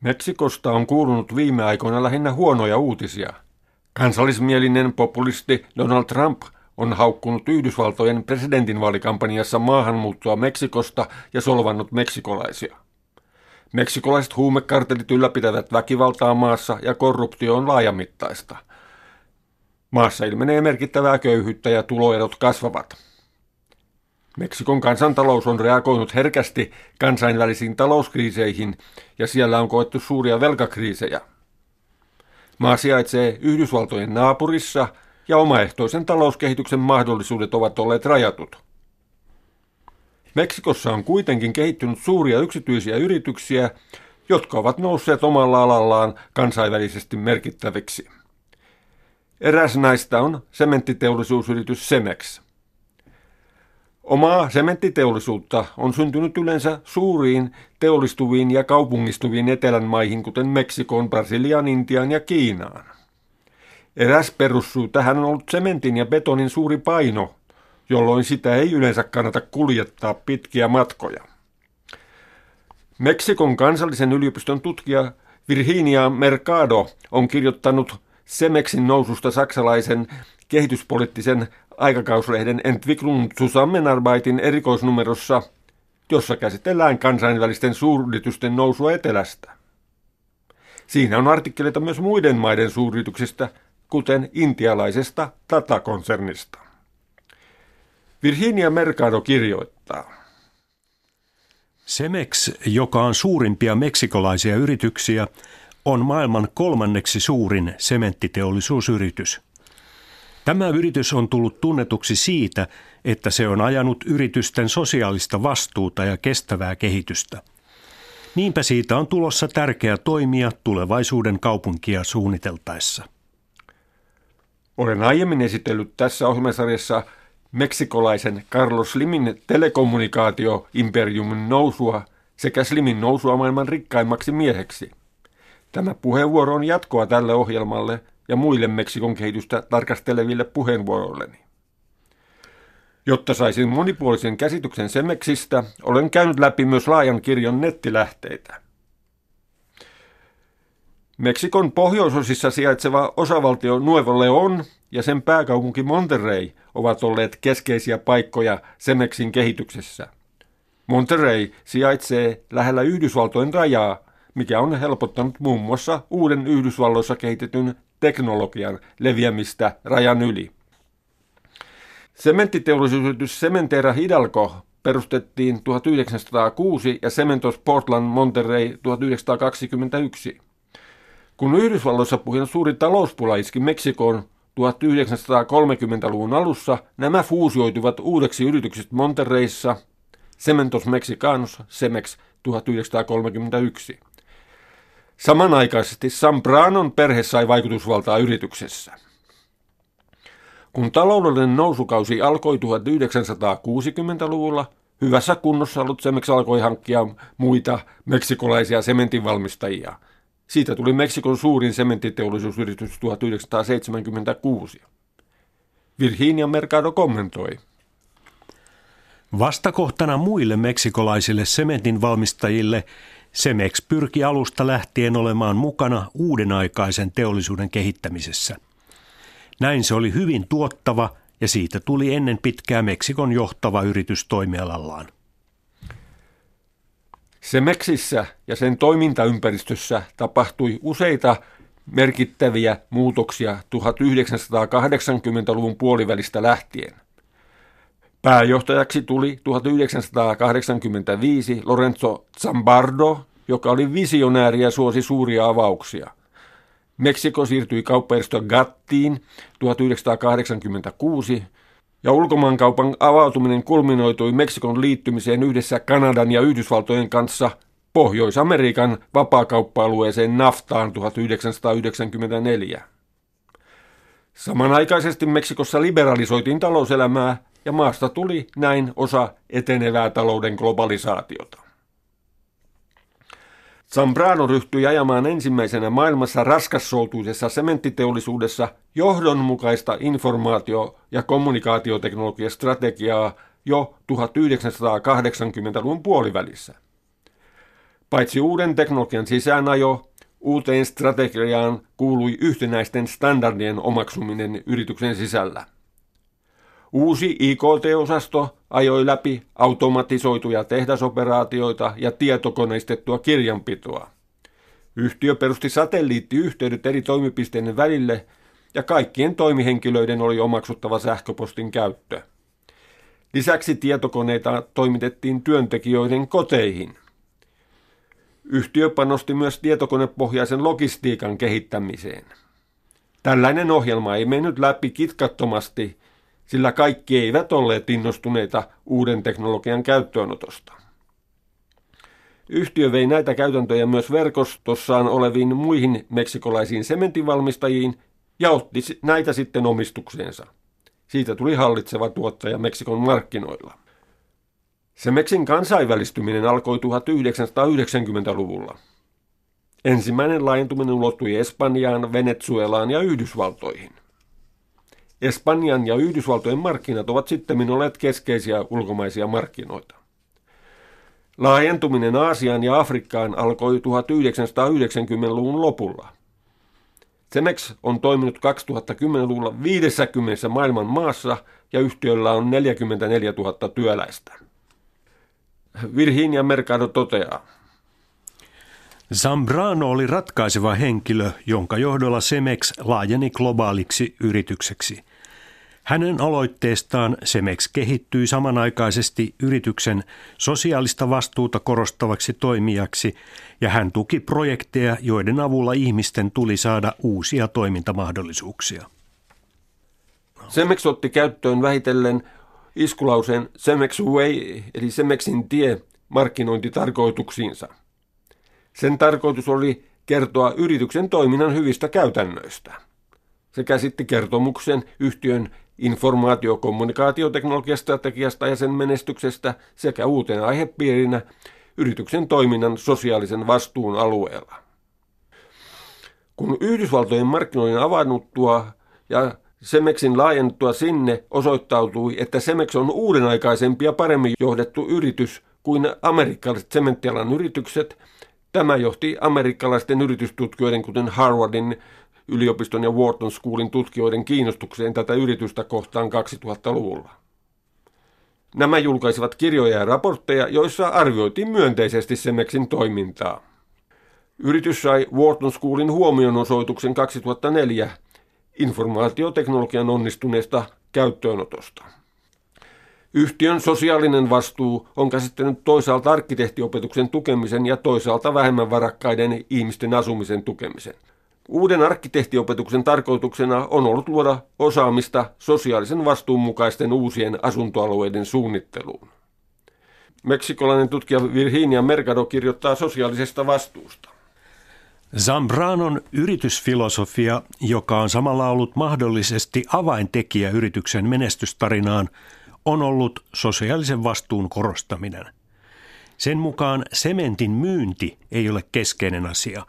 Meksikosta on kuulunut viime aikoina lähinnä huonoja uutisia. Kansallismielinen populisti Donald Trump on haukkunut Yhdysvaltojen presidentinvaalikampanjassa maahanmuuttoa Meksikosta ja solvannut meksikolaisia. Meksikolaiset huumekartelit ylläpitävät väkivaltaa maassa ja korruptio on laajamittaista. Maassa ilmenee merkittävää köyhyyttä ja tuloerot kasvavat. Meksikon kansantalous on reagoinut herkästi kansainvälisiin talouskriiseihin ja siellä on koettu suuria velkakriisejä. Maa sijaitsee Yhdysvaltojen naapurissa ja omaehtoisen talouskehityksen mahdollisuudet ovat olleet rajatut. Meksikossa on kuitenkin kehittynyt suuria yksityisiä yrityksiä, jotka ovat nousseet omalla alallaan kansainvälisesti merkittäviksi. Eräs näistä on sementtiteollisuusyritys Cemex. Omaa sementtiteollisuutta on syntynyt yleensä suuriin teollistuviin ja kaupungistuviin etelän maihin, kuten Meksikoon, Brasiliaan, Intiaan ja Kiinaan. Eräs perussyy tähän on ollut sementin ja betonin suuri paino, jolloin sitä ei yleensä kannata kuljettaa pitkiä matkoja. Meksikon kansallisen yliopiston tutkija Virginia Mercado on kirjoittanut Semexin noususta saksalaisen kehityspoliittisen aikakauslehden Entwicklung Zusammenarbeitin erikoisnumerossa, jossa käsitellään kansainvälisten suuryritysten nousua etelästä. Siinä on artikkeleita myös muiden maiden suuryrityksistä, kuten intialaisesta Tata-konsernista. Virginia Mercado kirjoittaa. Cemex, joka on suurimpia meksikolaisia yrityksiä, on maailman kolmanneksi suurin sementtiteollisuusyritys. Tämä yritys on tullut tunnetuksi siitä, että se on ajanut yritysten sosiaalista vastuuta ja kestävää kehitystä. Niinpä siitä on tulossa tärkeä toimija tulevaisuuden kaupunkia suunniteltaessa. Olen aiemmin esitellyt tässä ohjelmasarjassa meksikolaisen Carlos Slimin telekommunikaatio-imperiumin nousua sekä Slimin nousua maailman rikkaimmaksi mieheksi. Tämä puheenvuoro on jatkoa tälle ohjelmalle ja muille Meksikon kehitystä tarkasteleville puheenvuoroilleni. Jotta saisin monipuolisen käsityksen Semeksistä, olen käynyt läpi myös laajan kirjon nettilähteitä. Meksikon pohjoisosissa sijaitseva osavaltio Nuevo León ja sen pääkaupunki Monterrey ovat olleet keskeisiä paikkoja Semeksin kehityksessä. Monterrey sijaitsee lähellä Yhdysvaltojen rajaa, mikä on helpottanut muun muassa uuden Yhdysvalloissa kehitetyn teknologian leviämistä rajan yli. Sementtiteollisuusyritys Cementera Hidalgo perustettiin 1906 ja Cementos Portland Monterrey 1921. Kun Yhdysvalloissa puhin suuri talouspula iski Meksikoon 1930-luvun alussa, nämä fuusioituvat uudeksi yritykseksi Monterreyssa Cementos Mexicanos Cemex 1931. Samanaikaisesti Sambranon perhe sai vaikutusvaltaa yrityksessä. Kun taloudellinen nousukausi alkoi 1960-luvulla, hyvässä kunnossa ollut Cemex alkoi hankkia muita meksikolaisia sementinvalmistajia. Siitä tuli Meksikon suurin sementiteollisuusyritys 1976. Virginia Mercado kommentoi. Vastakohtana muille meksikolaisille sementin valmistajille Semex pyrki alusta lähtien olemaan mukana uudenaikaisen teollisuuden kehittämisessä. Näin se oli hyvin tuottava ja siitä tuli ennen pitkää Meksikon johtava yritys toimialallaan. Semexissä ja sen toimintaympäristössä tapahtui useita merkittäviä muutoksia 1980-luvun puolivälistä lähtien. Pääjohtajaksi tuli 1985 Lorenzo Zambardo, joka oli visionääri ja suosi suuria avauksia. Meksiko siirtyi kauppajärjestö GATTiin 1986 ja ulkomaankaupan avautuminen kulminoitui Meksikon liittymiseen yhdessä Kanadan ja Yhdysvaltojen kanssa Pohjois-Amerikan vapaakauppa-alueeseen NAFTAan 1994. Samanaikaisesti Meksikossa liberalisoitiin talouselämää ja maasta tuli näin osa etenevää talouden globalisaatiota. Zambrano ryhtyi ajamaan ensimmäisenä maailmassa raskassoutuisessa sementtiteollisuudessa johdonmukaista informaatio- ja kommunikaatioteknologiastrategiaa jo 1980-luvun puolivälissä. Paitsi uuden teknologian sisäänajo, uuteen strategiaan kuului yhtenäisten standardien omaksuminen yrityksen sisällä. Uusi IKT-osasto ajoi läpi automatisoituja tehdasoperaatioita ja tietokoneistettua kirjanpitoa. Yhtiö perusti satelliittiyhteydet eri toimipisteiden välille ja kaikkien toimihenkilöiden oli omaksuttava sähköpostin käyttö. Lisäksi tietokoneita toimitettiin työntekijöiden koteihin. Yhtiö panosti myös tietokonepohjaisen logistiikan kehittämiseen. Tällainen ohjelma ei mennyt läpi kitkattomasti, sillä kaikki eivät olleet innostuneita uuden teknologian käyttöönotosta. Yhtiö vei näitä käytäntöjä myös verkostossaan oleviin muihin meksikolaisiin sementinvalmistajiin ja otti näitä sitten omistukseensa. Siitä tuli hallitseva tuottaja Meksikon markkinoilla. Semeksin kansainvälistyminen alkoi 1990-luvulla. Ensimmäinen laajentuminen ulottui Espanjaan, Venezuelaan ja Yhdysvaltoihin. Espanjan ja Yhdysvaltojen markkinat ovat sitten olleet keskeisiä ulkomaisia markkinoita. Laajentuminen Aasiaan ja Afrikkaan alkoi 1990-luvun lopulla. Cemex on toiminut 2010-luvulla 50 maailman maassa ja yhtiöllä on 44 000 työläistä. Virginia Mercado toteaa. Zambrano oli ratkaiseva henkilö, jonka johdolla Semex laajeni globaaliksi yritykseksi. Hänen aloitteestaan Semex kehittyi samanaikaisesti yrityksen sosiaalista vastuuta korostavaksi toimijaksi ja hän tuki projekteja, joiden avulla ihmisten tuli saada uusia toimintamahdollisuuksia. Semex otti käyttöön vähitellen iskulauseen Semex Way eli Semexin tie markkinointitarkoituksiinsa. Sen tarkoitus oli kertoa yrityksen toiminnan hyvistä käytännöistä. Se käsitti kertomuksen yhtiön informaatiokommunikaatioteknologiastrategiasta ja sen menestyksestä sekä uutena aihepiirinä yrityksen toiminnan sosiaalisen vastuun alueella. Kun Yhdysvaltojen markkinoiden avannuttua ja Semexin laajennuttua sinne osoittautui, että Semex on uudenaikaisempi ja paremmin johdettu yritys kuin amerikkalaiset sementtialan yritykset. Tämä johti amerikkalaisten yritystutkijoiden, kuten Harvardin yliopiston ja Wharton Schoolin tutkijoiden kiinnostukseen tätä yritystä kohtaan 2000-luvulla. Nämä julkaisivat kirjoja ja raportteja, joissa arvioitiin myönteisesti Semexin toimintaa. Yritys sai Wharton Schoolin huomionosoituksen 2004 informaatioteknologian onnistuneesta käyttöönotosta. Yhtiön sosiaalinen vastuu on käsittänyt toisaalta arkkitehtiopetuksen tukemisen ja toisaalta vähemmän varakkaiden ihmisten asumisen tukemisen. Uuden arkkitehtiopetuksen tarkoituksena on ollut luoda osaamista sosiaalisen vastuun mukaisten uusien asuntoalueiden suunnitteluun. Meksikolainen tutkija Virginia Mercado kirjoittaa sosiaalisesta vastuusta. Zambranon yritysfilosofia, joka on samalla ollut mahdollisesti avaintekijä yrityksen menestystarinaan, on ollut sosiaalisen vastuun korostaminen. Sen mukaan sementin myynti ei ole keskeinen asia,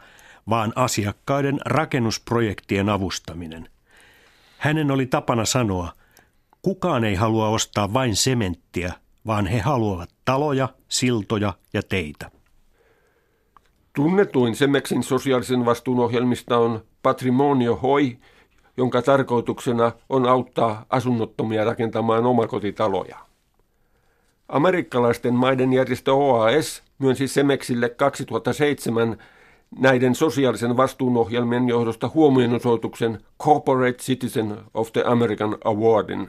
vaan asiakkaiden rakennusprojektien avustaminen. Hänen oli tapana sanoa, kukaan ei halua ostaa vain sementtiä, vaan he haluavat taloja, siltoja ja teitä. Tunnetuin Semeksin sosiaalisen vastuun ohjelmista on Patrimonio Hoi, jonka tarkoituksena on auttaa asunnottomia rakentamaan omakotitaloja. Amerikkalaisten maiden järjestö OAS myönsi Semeksille 2007 näiden sosiaalisen vastuunohjelmien johdosta huomionosoituksen Corporate Citizen of the American Awardin.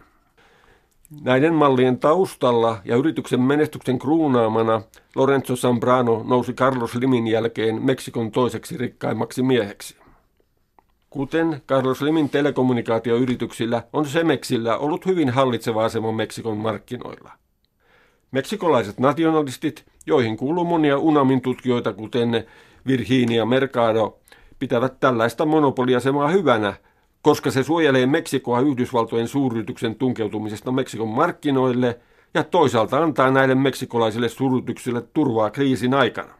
Näiden mallien taustalla ja yrityksen menestyksen kruunaamana Lorenzo Zambrano nousi Carlos Limin jälkeen Meksikon toiseksi rikkaimmaksi mieheksi. Kuten Carlos Limin telekommunikaatioyrityksillä on Semexillä ollut hyvin hallitseva asema Meksikon markkinoilla. Meksikolaiset nationalistit, joihin kuuluu monia UNAMin tutkijoita kuten Virginia Mercado, pitävät tällaista monopoliasemaa hyvänä, koska se suojelee Meksikoa Yhdysvaltojen suuryrityksen tunkeutumisesta Meksikon markkinoille ja toisaalta antaa näille meksikolaisille suuryrityksille turvaa kriisin aikana.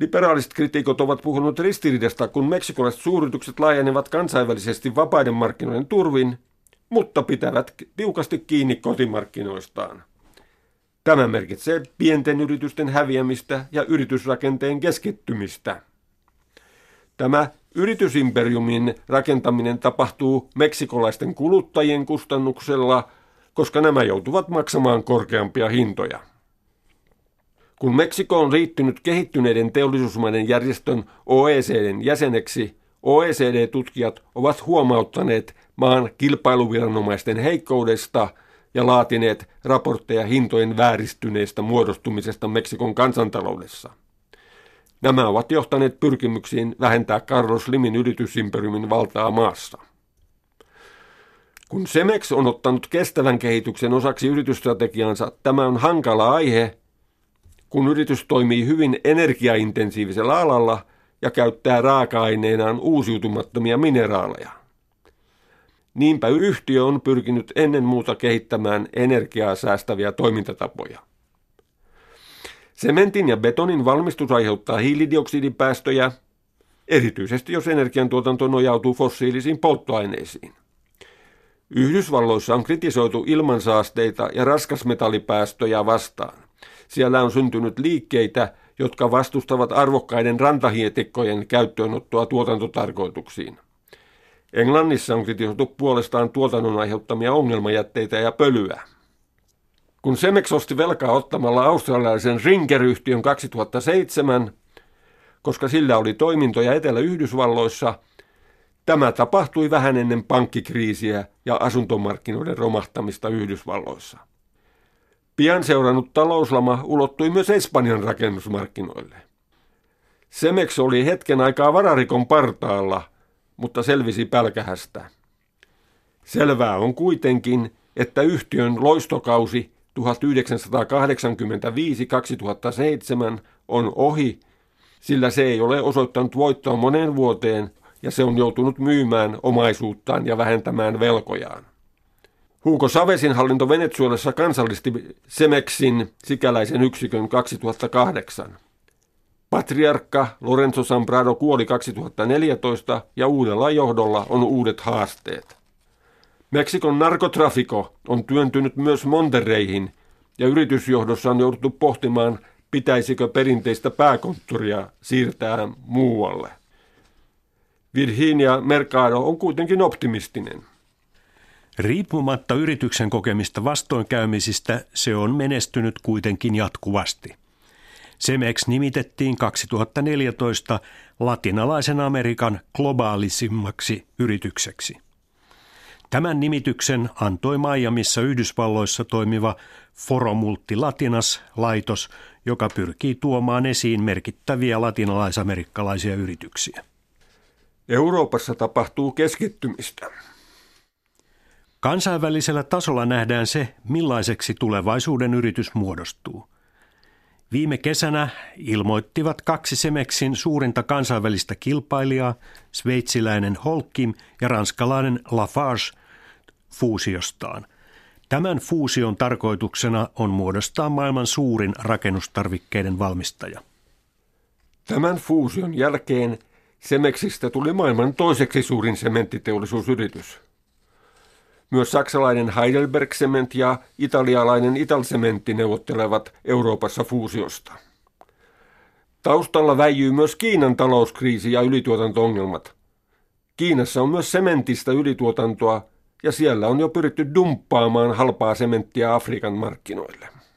Liberaaliset kritikot ovat puhuneet ristiriidasta, kun meksikolaiset suuryritykset laajenevat kansainvälisesti vapaiden markkinoiden turvin, mutta pitävät tiukasti kiinni kotimarkkinoistaan. Tämä merkitsee pienten yritysten häviämistä ja yritysrakenteen keskittymistä. Tämä yritysimperiumin rakentaminen tapahtuu meksikolaisten kuluttajien kustannuksella, koska nämä joutuvat maksamaan korkeampia hintoja. Kun Meksiko on liittynyt kehittyneiden teollisuusmaiden järjestön OECDn jäseneksi, OECD-tutkijat ovat huomauttaneet maan kilpailuviranomaisten heikkoudesta ja laatineet raportteja hintojen vääristyneestä muodostumisesta Meksikon kansantaloudessa. Nämä ovat johtaneet pyrkimyksiin vähentää Carlos Limin yritysimperiumin valtaa maassa. Kun Semex on ottanut kestävän kehityksen osaksi yritysstrategiansa, tämä on hankala aihe, kun yritys toimii hyvin energiaintensiivisellä alalla ja käyttää raaka-aineenaan uusiutumattomia mineraaleja. Niinpä yhtiö on pyrkinyt ennen muuta kehittämään energiaa säästäviä toimintatapoja. Sementin ja betonin valmistus aiheuttaa hiilidioksidipäästöjä, erityisesti jos energiantuotanto nojautuu fossiilisiin polttoaineisiin. Yhdysvalloissa on kritisoitu ilmansaasteita ja raskasmetallipäästöjä vastaan. Siellä on syntynyt liikkeitä, jotka vastustavat arvokkaiden rantahietikkojen käyttöönottoa tuotantotarkoituksiin. Englannissa on kritisoitu puolestaan tuotannon aiheuttamia ongelmajätteitä ja pölyä. Kun Semex osti velkaa ottamalla australialaisen Rinker-yhtiön 2007, koska sillä oli toimintoja Etelä-Yhdysvalloissa, tämä tapahtui vähän ennen pankkikriisiä ja asuntomarkkinoiden romahtamista Yhdysvalloissa. Pian seurannut talouslama ulottui myös Espanjan rakennusmarkkinoille. Semex oli hetken aikaa vararikon partaalla, mutta selvisi pälkähästä. Selvää on kuitenkin, että yhtiön loistokausi 1985-2007 on ohi, sillä se ei ole osoittanut voittoa moneen vuoteen ja se on joutunut myymään omaisuuttaan ja vähentämään velkojaan. Hugo Savesin hallinto Venezuelassa kansallisti Semexin sikäläisen yksikön 2008. Patriarkka Lorenzo Sambrado kuoli 2014 ja uudella johdolla on uudet haasteet. Meksikon narkotrafiko on työntynyt myös Monterreihin ja yritysjohdossa on jouduttu pohtimaan, pitäisikö perinteistä pääkonttoria siirtää muualle. Virginia Mercado on kuitenkin optimistinen. Riippumatta yrityksen kokemista vastoinkäymisistä se on menestynyt kuitenkin jatkuvasti. Semex nimitettiin 2014 latinalaisen Amerikan globaalisimmaksi yritykseksi. Tämän nimityksen antoi Miamiissa Yhdysvalloissa toimiva Foromulti Latinas-laitos, joka pyrkii tuomaan esiin merkittäviä latinalaisamerikkalaisia yrityksiä. Euroopassa tapahtuu keskittymistä. Kansainvälisellä tasolla nähdään se, millaiseksi tulevaisuuden yritys muodostuu. Viime kesänä ilmoittivat kaksi Semexin suurinta kansainvälistä kilpailijaa, sveitsiläinen Holkim ja ranskalainen Lafarge, fuusiostaan. Tämän fuusion tarkoituksena on muodostaa maailman suurin rakennustarvikkeiden valmistaja. Tämän fuusion jälkeen Semexistä tuli maailman toiseksi suurin sementtiteollisuusyritys – myös saksalainen Heidelberg Cement ja italialainen Italsementti neuvottelevat Euroopassa fuusiosta. Taustalla väijyy myös Kiinan talouskriisi ja ylituotanto-ongelmat. Kiinassa on myös sementistä ylituotantoa ja siellä on jo pyritty dumppaamaan halpaa sementtiä Afrikan markkinoille.